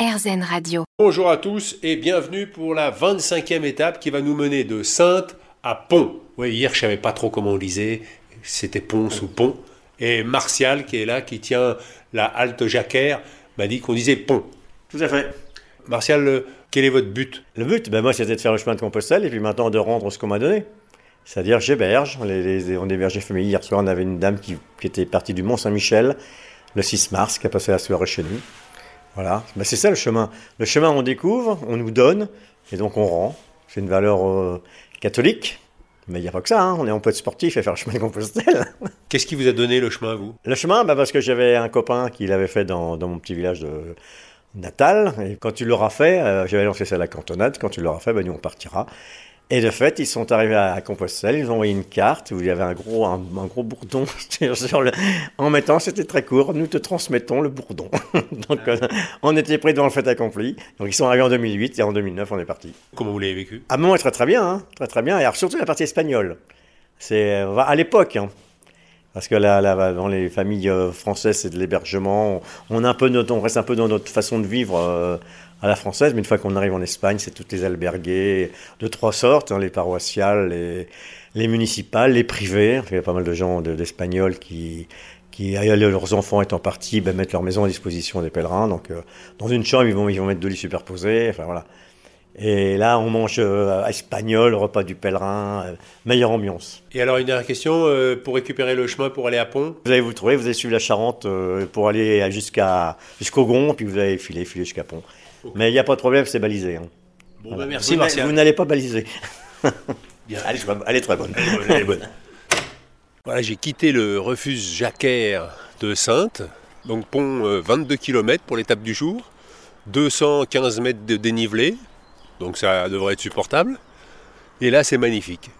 RZN Radio. Bonjour à tous et bienvenue pour la 25e étape qui va nous mener de Sainte à Pont. Oui, hier je savais pas trop comment on disait, c'était Pont ou Pont. Et Martial qui est là, qui tient la halte Jacquère, m'a dit qu'on disait Pont. Tout à fait. Martial, euh, quel est votre but? Le but, ben moi, c'était de faire le chemin de Compostelle et puis maintenant de rendre ce qu'on m'a donné. C'est-à-dire, j'héberge. Les, les- on héberge les familles. Hier soir, on avait une dame qui, qui était partie du Mont-Saint-Michel le 6 mars, qui a passé la soirée chez nous. Voilà. Ben, c'est ça le chemin. Le chemin, on découvre, on nous donne et donc on rend. C'est une valeur euh, catholique. Mais il n'y a pas que ça. hein. On, est, on peut être sportif et faire le chemin de Compostelle. Qu'est-ce qui vous a donné le chemin, vous? Le chemin, bah parce que j'avais un copain qui l'avait fait dans, dans mon petit village de natal. Et quand tu l'auras fait, euh, j'avais lancé ça à la cantonade. Quand tu l'auras fait, bah, nous on partira. Et de fait, ils sont arrivés à Compostelle. Ils ont envoyé une carte où il y avait un gros, un, un gros bourdon sur- sur le- en mettant, c'était très court. Nous te transmettons le bourdon. Donc euh, on était pris devant le fait accompli. Donc ils sont arrivés en 2008 et en 2009 on est parti. Comment vous l'avez vécu? À moi, très très bien, hein, très très bien. Et alors surtout la partie espagnole. C'est euh, à l'époque, hein. Parce que là, dans les familles euh, françaises, c'est de l'hébergement. On, reste un peu dans notre façon de vivre euh, à la française, mais une fois qu'on arrive en Espagne, c'est toutes les albergués de trois sortes, hein, les paroissiales, les, les municipales, les privées. Il y a pas mal de gens de- d'Espagnols qui qui, euh, leurs enfants étant partis, ben, mettent leur maison à disposition des pèlerins. Donc, euh, dans une chambre, ils vont, ils vont mettre deux lits superposés. Enfin, voilà. Et là, on mange euh, espagnol, repas du pèlerin, euh, meilleure ambiance. Et alors, une dernière question, euh, pour récupérer le chemin pour aller à Pont, Vous allez vous trouver, vous allez suivre la Charente pour aller jusqu'à jusqu'au Gond, puis vous allez filer, filer jusqu'à Pont. Mais il n'y a pas de problème, c'est balisé. hein. Bon, Voilà. bah, merci Vous Martial. Vous n'allez pas baliser. Bien. Elle est, très- elle est très bonne. Elle est bonne. Voilà, j'ai quitté le refuge Jacquère de Sainte, donc pont euh, 22 km pour l'étape du jour, 215 mètres de dénivelé, donc ça devrait être supportable. Et là, c'est magnifique.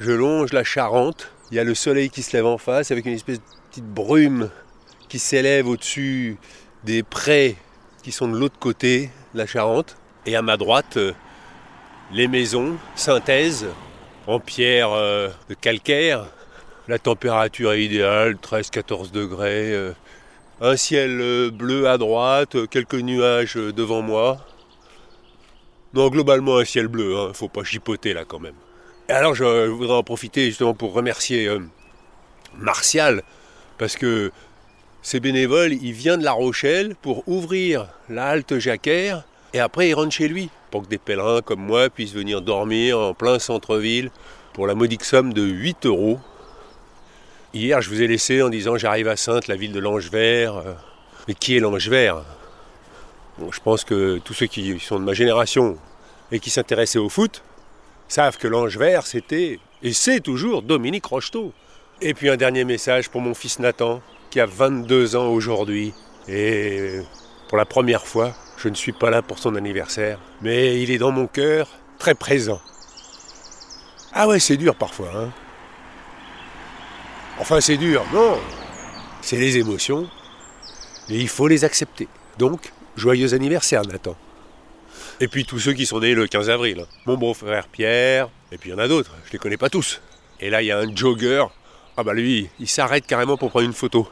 Je longe la Charente, il y a le soleil qui se lève en face avec une espèce de petite brume qui s'élève au-dessus des prés qui sont de l'autre côté de la Charente. Et à ma droite, euh, les maisons, synthèse, en pierre euh, de calcaire. La température est idéale, 13-14 degrés. euh, un ciel bleu à droite, quelques nuages devant moi. Non, globalement un ciel bleu, hein, faut pas chipoter là quand même. Et alors je voudrais en profiter justement pour remercier euh, Martial, parce que ces bénévoles, il vient de La Rochelle pour ouvrir la halte Jacquère, et après il rentre chez lui, pour que des pèlerins comme moi puissent venir dormir en plein centre-ville pour la modique somme de 8 euros. Hier, je vous ai laissé en disant j'arrive à Sainte, la ville de l'Ange Vert. Euh, Mais qui est l'Ange Vert? Je pense que tous ceux qui sont de ma génération et qui s'intéressaient au foot savent que l'Ange Vert, c'était et c'est toujours Dominique Rocheteau. Et puis un dernier message pour mon fils Nathan, qui a 22 ans aujourd'hui. Et pour la première fois, je ne suis pas là pour son anniversaire, mais il est dans mon cœur, très présent. Ah ouais, c'est dur parfois, hein. Enfin, c'est dur, non. C'est les émotions, et il faut les accepter. Donc, joyeux anniversaire, Nathan. Et puis tous ceux qui sont nés le 15 avril. Mon beau-frère Pierre, et puis il y en a d'autres, je les connais pas tous. Et là, il y a un jogger. Ah bah lui, il s'arrête carrément pour prendre une photo.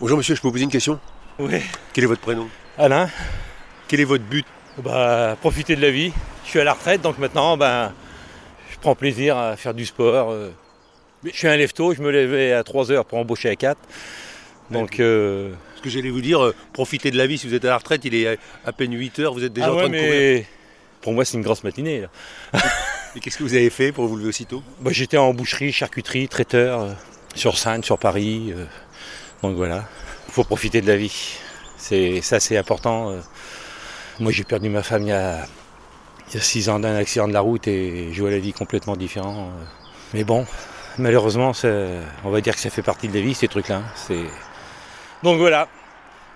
Bonjour monsieur, je peux vous poser une question? Oui, Quel est votre prénom? Alain, Quel est votre but? Bah, profiter de la vie. Je suis à la retraite, donc maintenant, ben, je prends plaisir à faire du sport. euh. Je suis un lève-tôt, je me levais à 3 heures pour embaucher à 4. Donc, euh, que j'allais vous dire, euh, profitez de la vie si vous êtes à la retraite, il est à- peine 8 heures, vous êtes déjà ah en ouais, train de courir. pour moi, c'est une grosse matinée. là. Et qu'est-ce que vous avez fait pour vous lever aussitôt? Bah, J'étais en boucherie, charcuterie, traiteur, euh, sur Seine, sur Paris. euh. donc voilà, il faut profiter de la vie. C'est Ça, c'est important. euh. Moi, j'ai perdu ma femme il y a, il y a six ans d'un accident de la route et je vois la vie complètement différente. Mais bon, malheureusement, on va dire que ça fait partie de la vie, ces trucs-là. hein. C'est- Donc voilà.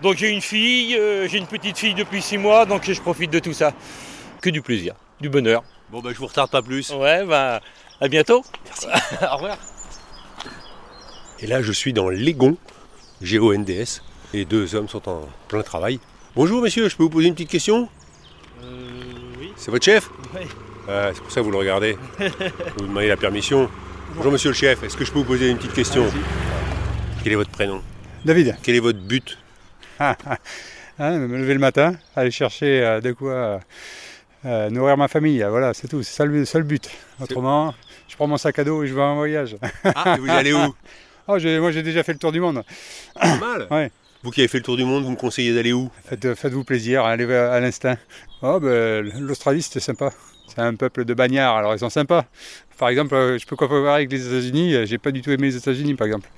Donc j'ai une fille, euh, j'ai une petite fille depuis six mois, donc je profite de tout ça. Que du plaisir, du bonheur. Bon bah je vous retarde pas plus. Ouais, bah, à bientôt. Au revoir. Et là je suis dans l'Egon, G-O-N-D-S. Les deux hommes sont en plein travail. Bonjour messieurs, je peux vous poser une petite question? Oui. C'est votre chef? Oui. Ah, C'est pour ça que vous le regardez. vous vous demandez la permission. Bonjour monsieur le chef, est-ce que je peux vous poser une petite question? Quel est votre prénom? David, Quel est votre but Hein, me lever le matin, aller chercher euh, de quoi euh, nourrir ma famille. Voilà, c'est tout. C'est ça le seul but. Autrement, je prends mon sac à dos et je vais en voyage. Ah, et vous allez où Oh, moi, j'ai déjà fait le tour du monde. Pas mal. Ouais. Vous qui avez fait le tour du monde, vous me conseillez d'aller où? Faites, faites-vous plaisir, allez à à l'instinct. Oh, ben, L'Australie, c'était sympa. C'est un peuple de bagnards, alors ils sont sympas. Par exemple, euh, je peux comparer avec les États-Unis. euh, J'ai pas du tout aimé les États-Unis, par exemple.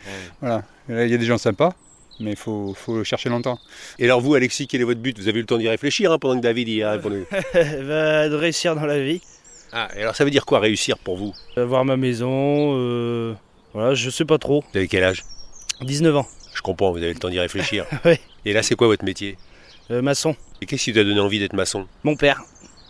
Voilà. Il y a des gens sympas, mais il faut, faut chercher longtemps. Et alors vous, Alexis, quel est votre but? Vous avez eu le temps d'y réfléchir hein, pendant que David y a répondu. Bah, de réussir dans la vie, Ah, et alors ça veut dire quoi réussir pour vous? Avoir ma maison, euh, voilà, je sais pas trop. Vous avez quel âge? 19 ans, Je comprends, vous avez le temps d'y réfléchir. Ouais. Et là, c'est quoi votre métier? Euh, maçon, Et qu'est-ce qui vous a donné envie d'être maçon? Mon père,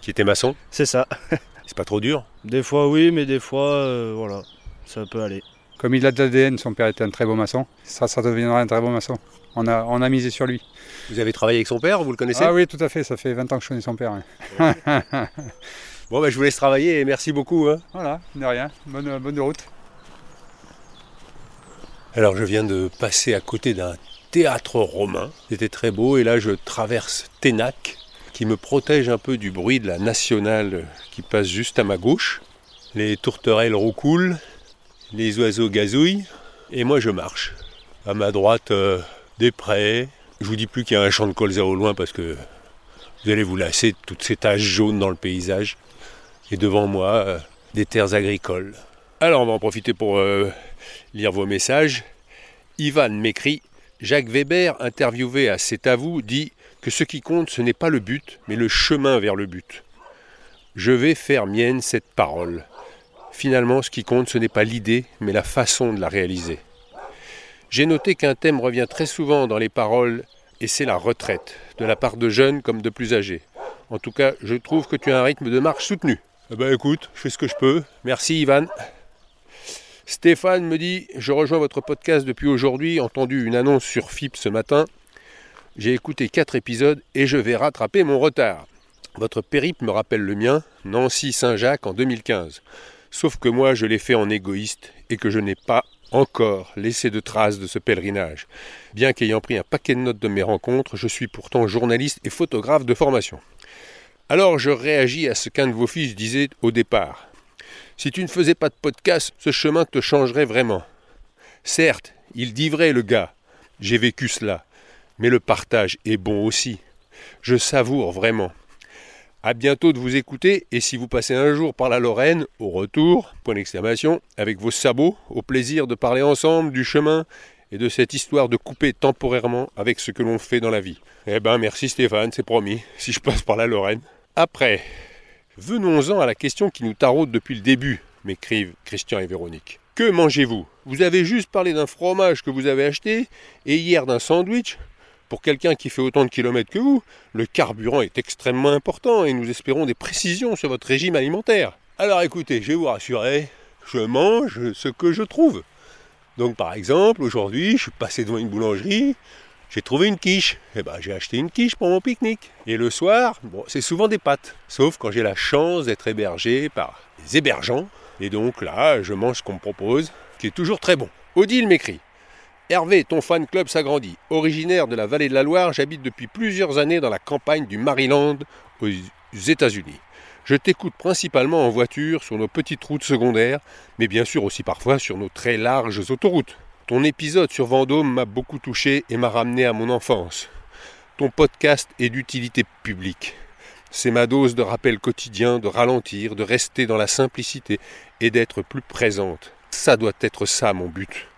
Qui était maçon c'est ça. C'est pas trop dur Des fois oui, mais des fois, euh, voilà, ça peut aller. Comme il a de l'ADN, son père était un très beau maçon. Ça, ça deviendra un très bon maçon. On a, on a misé sur lui. Vous avez travaillé avec son père, vous le connaissez Ah oui, tout à fait. Ça fait 20 ans que je connais son père. hein. Bon, bah, je vous laisse travailler et merci beaucoup. hein. Voilà, de rien. Bonne, bonne route. Alors, je viens de passer à côté d'un théâtre romain. C'était très beau et là, je traverse Ténac qui me protège un peu du bruit de la nationale qui passe juste à ma gauche. Les tourterelles roucoulent, les oiseaux gazouillent et moi, je marche. À ma droite, euh, des prés. Je vous dis plus qu'il y a un champ de colza au loin parce que vous allez vous lasser de toutes ces taches jaunes dans le paysage. Et devant moi, euh, des terres agricoles. Alors on va en profiter pour euh, lire vos messages. Ivan m'écrit Jacques Weber, interviewé à C'est à vous, dit que ce qui compte, ce n'est pas le but, mais le chemin vers le but. Je vais faire mienne cette parole. Finalement, ce qui compte, ce n'est pas l'idée, mais la façon de la réaliser. J'ai noté qu'un thème revient très souvent dans les paroles, et c'est la retraite, de la part de jeunes comme de plus âgés. En tout cas, je trouve que tu as un rythme de marche soutenu. Eh ben écoute, je fais ce que je peux. Merci Ivan. Stéphane me dit Je rejoins votre podcast depuis aujourd'hui, entendu une annonce sur FIP ce matin. J'ai écouté quatre épisodes et je vais rattraper mon retard. Votre périple me rappelle le mien, Nancy-Saint-Jacques en 2015. Sauf que moi je l'ai fait en égoïste et que je n'ai pas encore laissé de traces de ce pèlerinage. Bien qu'ayant pris un paquet de notes de mes rencontres, je suis pourtant journaliste et photographe de formation. Alors je réagis à ce qu'un de vos fils disait au départ. Si tu ne faisais pas de podcast, ce chemin te changerait vraiment. Certes, il dit le gars, j'ai vécu cela, mais le partage est bon aussi. Je savoure vraiment. À bientôt de vous écouter et si vous passez un jour par la Lorraine, au retour, point d'exclamation, avec vos sabots, au plaisir de parler ensemble du chemin et de cette histoire de couper temporairement avec ce que l'on fait dans la vie. Eh ben merci Stéphane, c'est promis, si je passe par la Lorraine. Après, venons-en à la question qui nous taraude depuis le début, m'écrivent Christian et Véronique. Que mangez-vous? Vous avez juste parlé d'un fromage que vous avez acheté et hier d'un sandwich. Pour quelqu'un qui fait autant de kilomètres que vous, le carburant est extrêmement important et nous espérons des précisions sur votre régime alimentaire. Alors écoutez, je vais vous rassurer, je mange ce que je trouve. Donc par exemple, aujourd'hui, je suis passé devant une boulangerie, j'ai trouvé une quiche. Et ben j'ai acheté une quiche pour mon pique-nique. Et le soir, bon, c'est souvent des pâtes. Sauf quand j'ai la chance d'être hébergé par des hébergeants. Et donc là, je mange ce qu'on me propose, qui est toujours très bon. Odile m'écrit. Hervé, ton fan club s'agrandit. Originaire de la vallée de la Loire, j'habite depuis plusieurs années dans la campagne du Maryland aux États-Unis. Je t'écoute principalement en voiture sur nos petites routes secondaires, mais bien sûr aussi parfois sur nos très larges autoroutes. Ton épisode sur Vendôme m'a beaucoup touché et m'a ramené à mon enfance. Ton podcast est d'utilité publique. C'est ma dose de rappel quotidien, de ralentir, de rester dans la simplicité et d'être plus présente. Ça doit être ça mon but.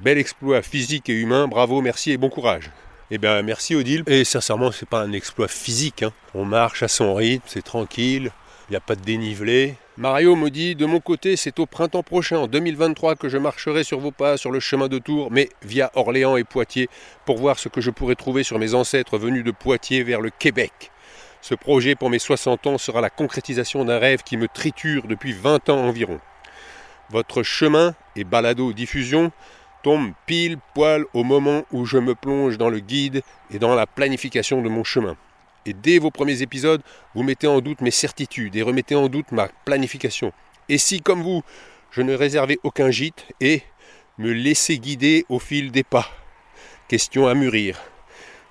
Bel exploit physique et humain, bravo, merci et bon courage. Eh bien merci Odile. Et sincèrement, c'est pas un exploit physique. hein. On marche à son rythme, c'est tranquille, il n'y a pas de dénivelé. Mario me dit de mon côté, c'est au printemps prochain, en 2023, que je marcherai sur vos pas sur le chemin de Tours, mais via Orléans et Poitiers, pour voir ce que je pourrais trouver sur mes ancêtres venus de Poitiers vers le Québec. Ce projet pour mes 60 ans sera la concrétisation d'un rêve qui me triture depuis 20 ans environ. Votre chemin et balado diffusion tombe pile poil au moment où je me plonge dans le guide et dans la planification de mon chemin. Et dès vos premiers épisodes, vous mettez en doute mes certitudes et remettez en doute ma planification. Et si, comme vous, je ne réservais aucun gîte et me laissais guider au fil des pas Question à mûrir.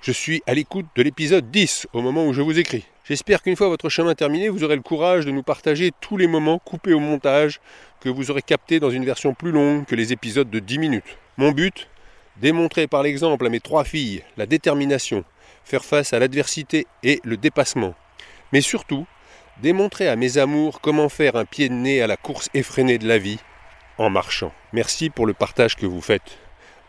Je suis à l'écoute de l'épisode 10 au moment où je vous écris. J'espère qu'une fois votre chemin terminé, vous aurez le courage de nous partager tous les moments coupés au montage que vous aurez captés dans une version plus longue que les épisodes de 10 minutes. Mon but Démontrer par l'exemple à mes trois filles la détermination, faire face à l'adversité et le dépassement. Mais surtout, démontrer à mes amours comment faire un pied de nez à la course effrénée de la vie en marchant. Merci pour le partage que vous faites.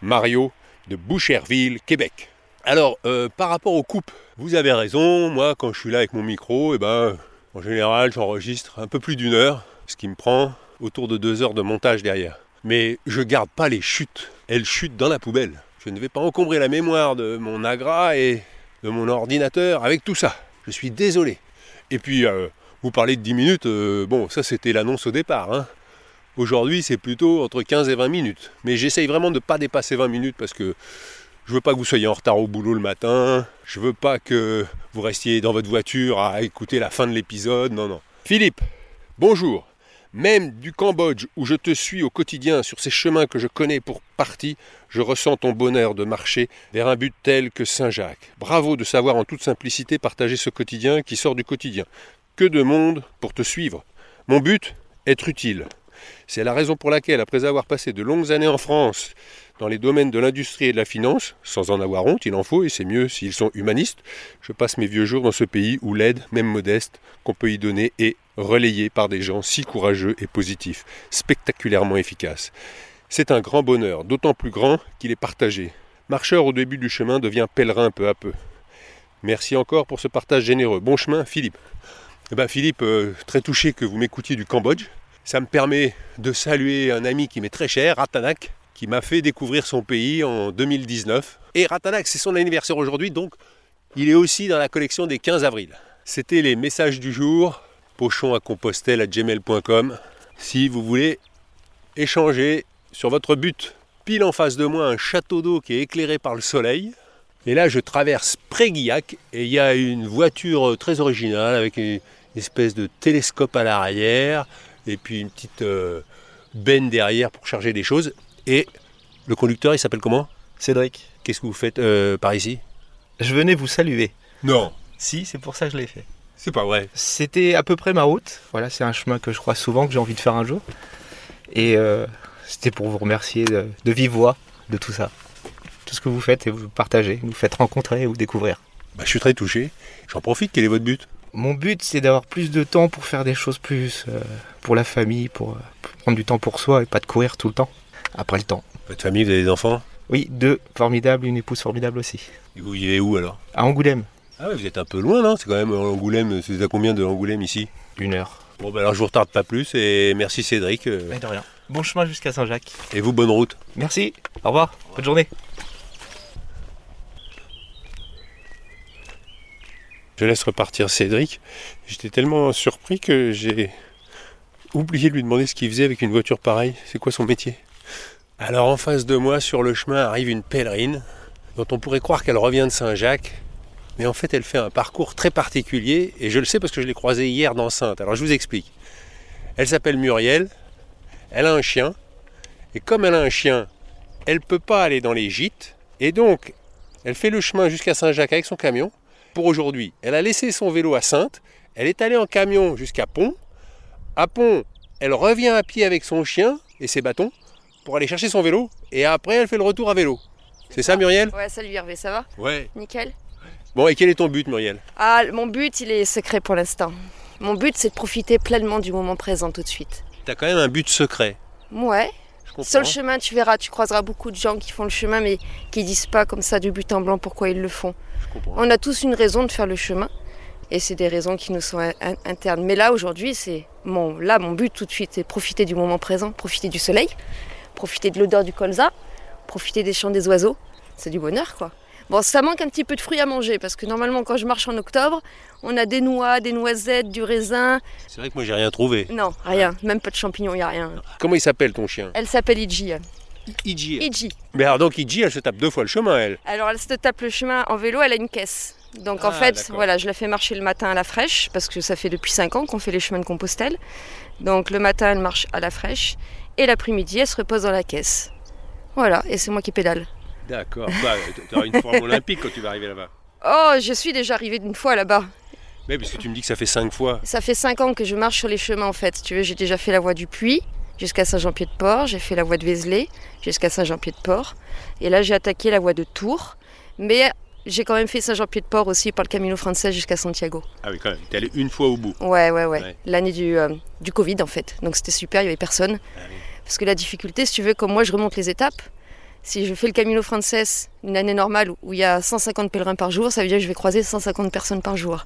Mario de Boucherville, Québec. Alors, euh, par rapport aux coupes, vous avez raison, moi quand je suis là avec mon micro, eh ben, en général j'enregistre un peu plus d'une heure, ce qui me prend autour de deux heures de montage derrière. Mais je garde pas les chutes, elles chutent dans la poubelle. Je ne vais pas encombrer la mémoire de mon agra et de mon ordinateur avec tout ça. Je suis désolé. Et puis, euh, vous parlez de 10 minutes, euh, bon, ça c'était l'annonce au départ. Hein. Aujourd'hui, c'est plutôt entre 15 et 20 minutes. Mais j'essaye vraiment de ne pas dépasser 20 minutes parce que je veux pas que vous soyez en retard au boulot le matin. Je veux pas que vous restiez dans votre voiture à écouter la fin de l'épisode. Non, non. Philippe, bonjour. Même du Cambodge où je te suis au quotidien sur ces chemins que je connais pour partie, je ressens ton bonheur de marcher vers un but tel que Saint-Jacques. Bravo de savoir en toute simplicité partager ce quotidien qui sort du quotidien. Que de monde pour te suivre. Mon but Être utile. C'est la raison pour laquelle, après avoir passé de longues années en France, dans les domaines de l'industrie et de la finance, sans en avoir honte, il en faut, et c'est mieux s'ils sont humanistes, je passe mes vieux jours dans ce pays où l'aide, même modeste, qu'on peut y donner est relayée par des gens si courageux et positifs, spectaculairement efficaces. C'est un grand bonheur, d'autant plus grand qu'il est partagé. Marcheur au début du chemin devient pèlerin peu à peu. Merci encore pour ce partage généreux. Bon chemin, Philippe. Eh ben Philippe, euh, très touché que vous m'écoutiez du Cambodge. Ça me permet de saluer un ami qui m'est très cher, Ratanak, qui m'a fait découvrir son pays en 2019. Et Ratanak, c'est son anniversaire aujourd'hui, donc il est aussi dans la collection des 15 avril. C'était les messages du jour, pochon à compostel à gmail.com. Si vous voulez échanger sur votre but, pile en face de moi un château d'eau qui est éclairé par le soleil. Et là, je traverse Préguillac et il y a une voiture très originale avec une espèce de télescope à l'arrière et puis une petite euh, benne derrière pour charger des choses. Et le conducteur, il s'appelle comment? Cédric, Qu'est-ce que vous faites euh, par ici? Je venais vous saluer. Non, Si, c'est pour ça que je l'ai fait. c'est pas vrai. C'était à peu près ma route. Voilà, c'est un chemin que je crois souvent que j'ai envie de faire un jour. Et euh, c'était pour vous remercier de, de vive voix de tout ça. Tout ce que vous faites et vous partagez, vous faites rencontrer et vous découvrir. Bah, je suis très touché. J'en profite. Quel est votre but? Mon but, c'est d'avoir plus de temps pour faire des choses plus euh, pour la famille, pour, euh, pour prendre du temps pour soi et pas de courir tout le temps après le temps. Votre famille, vous avez des enfants? Oui, deux formidables, une épouse formidable aussi. Et vous vivez où alors? À Angoulême, Ah ouais, vous êtes un peu loin, non? C'est quand même euh, Angoulême. C'est à combien de Angoulême ici? Une heure. Bon, bah alors je vous retarde pas plus et merci Cédric. euh, Mais de rien. Bon chemin jusqu'à Saint-Jacques. et vous, bonne route. Merci, au revoir, bonne journée. Je laisse repartir Cédric. J'étais tellement surpris que j'ai oublié de lui demander ce qu'il faisait avec une voiture pareille. C'est quoi son métier? Alors en face de moi, sur le chemin, arrive une pèlerine dont on pourrait croire qu'elle revient de Saint-Jacques. Mais en fait, elle fait un parcours très particulier et je le sais parce que je l'ai croisée hier dans Sainte. Alors je vous explique. Elle s'appelle Muriel. Elle a un chien. Et comme elle a un chien, elle ne peut pas aller dans les gîtes. Et donc, elle fait le chemin jusqu'à Saint-Jacques avec son camion pour aujourd'hui. Elle a laissé son vélo à Sainte, elle est allée en camion jusqu'à Pont. À Pont, elle revient à pied avec son chien et ses bâtons pour aller chercher son vélo. Et après, elle fait le retour à vélo. C'est ça, Muriel? Ouais, salut Hervé, ça va? Ouais. Nickel. Bon, et quel est ton but, Muriel? Ah, mon but, il est secret pour l'instant. Mon but, c'est de profiter pleinement du moment présent tout de suite. T'as quand même un but secret. Ouais. Sur le chemin, tu verras, tu croiseras beaucoup de gens qui font le chemin, mais qui disent pas comme ça du but en blanc pourquoi ils le font. On a tous une raison de faire le chemin, et c'est des raisons qui nous sont in- in- internes. Mais là, aujourd'hui, c'est mon, là, mon but tout de suite, c'est profiter du moment présent, profiter du soleil, profiter de l'odeur du colza, profiter des chants des oiseaux. C'est du bonheur, quoi. Bon, ça manque un petit peu de fruits à manger, parce que normalement, quand je marche en octobre, on a des noix, des noisettes, du raisin. C'est vrai que moi, j'ai rien trouvé. Non, rien, même pas de champignons, il n'y a rien. Comment il s'appelle ton chien Elle s'appelle Iji. Iji. Iji. Mais alors, donc, Iji, elle se tape deux fois le chemin, elle. Alors elle se tape le chemin en vélo, elle a une caisse. Donc en Ah, fait, voilà, je la fais marcher le matin à la fraîche, parce que ça fait depuis 5 ans qu'on fait les chemins de Compostelle. Donc le matin, elle marche à la fraîche, et l'après-midi, elle se repose dans la caisse. Voilà, et c'est moi qui pédale. D'accord. Bah, tu auras une forme olympique quand tu vas arriver là-bas. Oh, je suis déjà arrivée d'une fois là-bas. Mais parce que tu me dis que ça fait cinq fois. Ça fait 5 ans que je marche sur les chemins en fait. Tu veux, j'ai déjà fait la voie du Puy jusqu'à Saint-Jean-Pied-de-Port, j'ai fait la voie de Vézelay jusqu'à Saint-Jean-Pied-de-Port, et là j'ai attaqué la voie de Tours, mais j'ai quand même fait Saint-Jean-Pied-de-Port aussi par le Camino Français jusqu'à Santiago. Ah oui, quand même. T'es allé une fois au bout. Ouais, ouais, ouais. Ouais. L'année du, euh, du Covid en fait. Donc c'était super, il n'y avait personne. Ah oui. Parce que la difficulté, si tu veux, comme moi je remonte les étapes, si je fais le Camino Frances une année normale où il y a 150 pèlerins par jour, ça veut dire que je vais croiser 150 personnes par jour.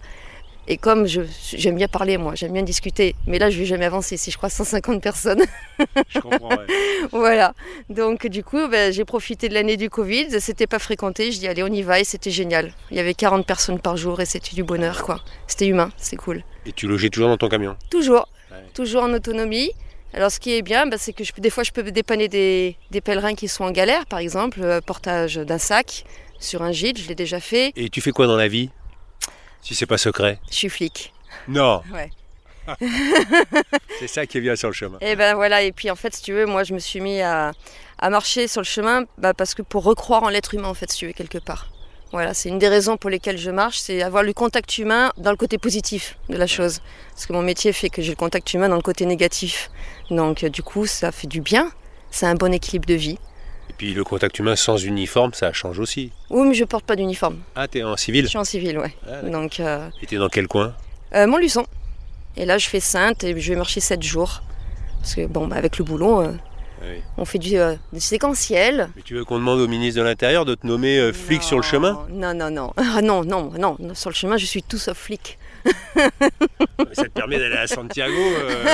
Et comme j'aime bien parler, moi, j'aime bien discuter, mais là je vais jamais avancer si je croise 150 personnes. Je comprends. ouais. voilà. Donc du coup, ben, j'ai profité de l'année du Covid, c'était pas fréquenté, je dis allez on y va et c'était génial. Il y avait 40 personnes par jour et c'était du bonheur quoi. C'était humain, c'est cool. Et tu logeais toujours dans ton camion? Toujours, Ouais. toujours en autonomie. Alors ce qui est bien, bah, c'est que je des fois je peux dépanner des, des pèlerins qui sont en galère, par exemple, euh, portage d'un sac sur un gîte, je l'ai déjà fait. Et tu fais quoi dans la vie Si c'est pas secret? Je suis flic. Non. Ouais. C'est ça qui est bien sur le chemin. Et ben voilà, et puis en fait, si tu veux, moi je me suis mis à, à marcher sur le chemin bah, parce que pour recroire en l'être humain, en fait, si tu veux, quelque part. Voilà, c'est une des raisons pour lesquelles je marche, c'est avoir le contact humain dans le côté positif de la chose. Parce que mon métier fait que j'ai le contact humain dans le côté négatif. Donc euh, du coup, ça fait du bien, c'est un bon équilibre de vie. Et puis le contact humain sans uniforme, ça change aussi. Oui, mais je porte pas d'uniforme. Ah, t'es en Je civil suis en civil, ouais. Ah. Donc, euh, Et t'es dans quel coin? euh, Montluçon. Et là, je fais Sainte et je vais marcher 7 jours. Parce que, bon, bah, avec le boulot, euh, Oui. on fait du, euh, du séquentiel. Mais tu veux qu'on demande au ministre de l'Intérieur de te nommer euh, flic sur le chemin? Non, non, non. Ah, non, non, non. non, Sur le chemin, je suis tout sauf flic. Ça te permet d'aller à Santiago euh,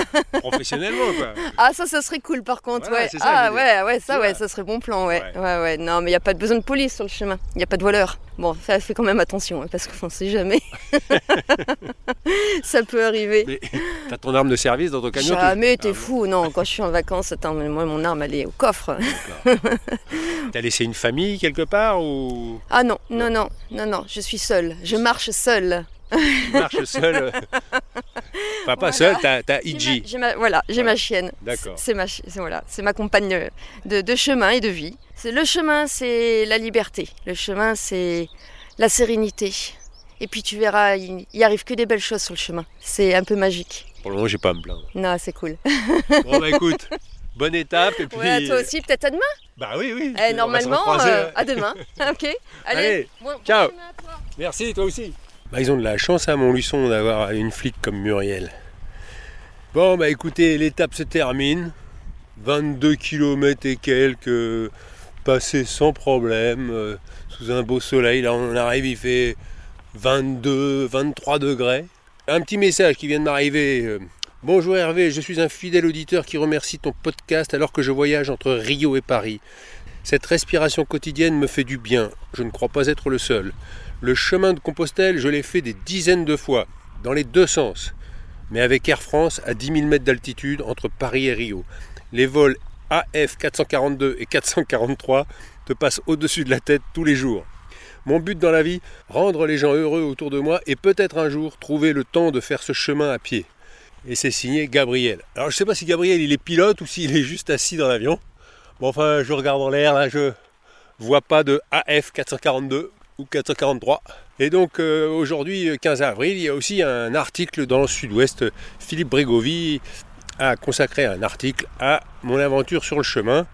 professionnellement, quoi. Ah, ça, ça serait cool par contre, Voilà, ouais. ça, Ah, ouais, ouais, ça, ouais, ça serait bon plan, ouais. Ouais. Ouais, ouais. Non, mais il n'y a pas de besoin de police sur le chemin. Il n'y a pas de voleur. Bon, fais, fais quand même attention, hein, parce qu'on ne sait jamais. ça peut arriver. T'as ton arme de service dans ton camion Jamais, t'es fou. Non, quand je suis en vacances, attends, mais moi, mon arme, elle est au coffre. T'as laissé une famille quelque part ou? Ah non, non, non, non, non, je suis seule. Je marche seule. Tu marches seul euh Enfin, pas Voilà. seul, t'as, t'as J'ai Iji. ma- j'ai ma- voilà, j'ai ma chienne. D'accord. C'est ma, c'est- voilà, c'est ma compagne de, de chemin et de vie. C'est le chemin, c'est la liberté. Le chemin, c'est la sérénité. Et puis tu verras, il, il arrive que des belles choses sur le chemin. C'est un peu magique. Pour le moment, j'ai pas à me plaindre. Non, c'est cool. Bon, bah écoute, bonne étape et puis. Ouais, toi aussi, peut-être à demain. Bah oui, oui. Eh, normalement, euh, à demain. ok. Allez. Allez, bon- bon ciao. chemin à toi. Merci, toi aussi. Bah, ils ont de la chance à Montluçon d'avoir une flic comme Muriel. Bon, bah écoutez, l'étape se termine. 22 km et quelques, passés sans problème, euh, sous un beau soleil. Là, on arrive, il fait 22, 23 degrés. Un petit message qui vient de m'arriver. euh, Bonjour Hervé, je suis un fidèle auditeur qui remercie ton podcast alors que je voyage entre Rio et Paris. Cette respiration quotidienne me fait du bien. Je ne crois pas être le seul. Le chemin de Compostelle, je l'ai fait des dizaines de fois, dans les deux sens, mais avec Air France à 10 000 mètres d'altitude entre Paris et Rio. Les vols AF 442 et 443 te passent au-dessus de la tête tous les jours. Mon but dans la vie, rendre les gens heureux autour de moi et peut-être un jour trouver le temps de faire ce chemin à pied. Et c'est signé Gabriel. Alors je sais pas si Gabriel il est pilote ou s'il est juste assis dans l'avion. Enfin je regarde en l'air là, je vois pas de AF 442 ou 443. Et donc euh, aujourd'hui, 15 avril, il y a aussi un article dans le sud-ouest. Philippe Brégovy a consacré un article à mon aventure sur le chemin.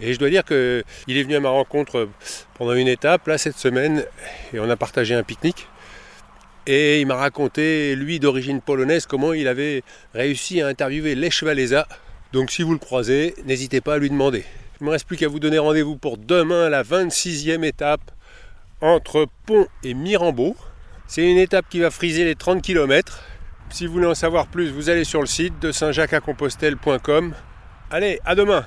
Et je dois dire qu'il est venu à ma rencontre pendant une étape, là, cette semaine, et on a partagé un pique-nique. Et il m'a raconté, lui d'origine polonaise, comment il avait réussi à interviewer Lech Walesa. Donc si vous le croisez, n'hésitez pas à lui demander. Il me reste plus qu'à vous donner rendez-vous pour demain, la 26e étape entre Pont et Mirambeau. C'est une étape qui va friser les 30 km. Si vous voulez en savoir plus, vous allez sur le site de saint-jacques-à-compostelle.com. Allez, à demain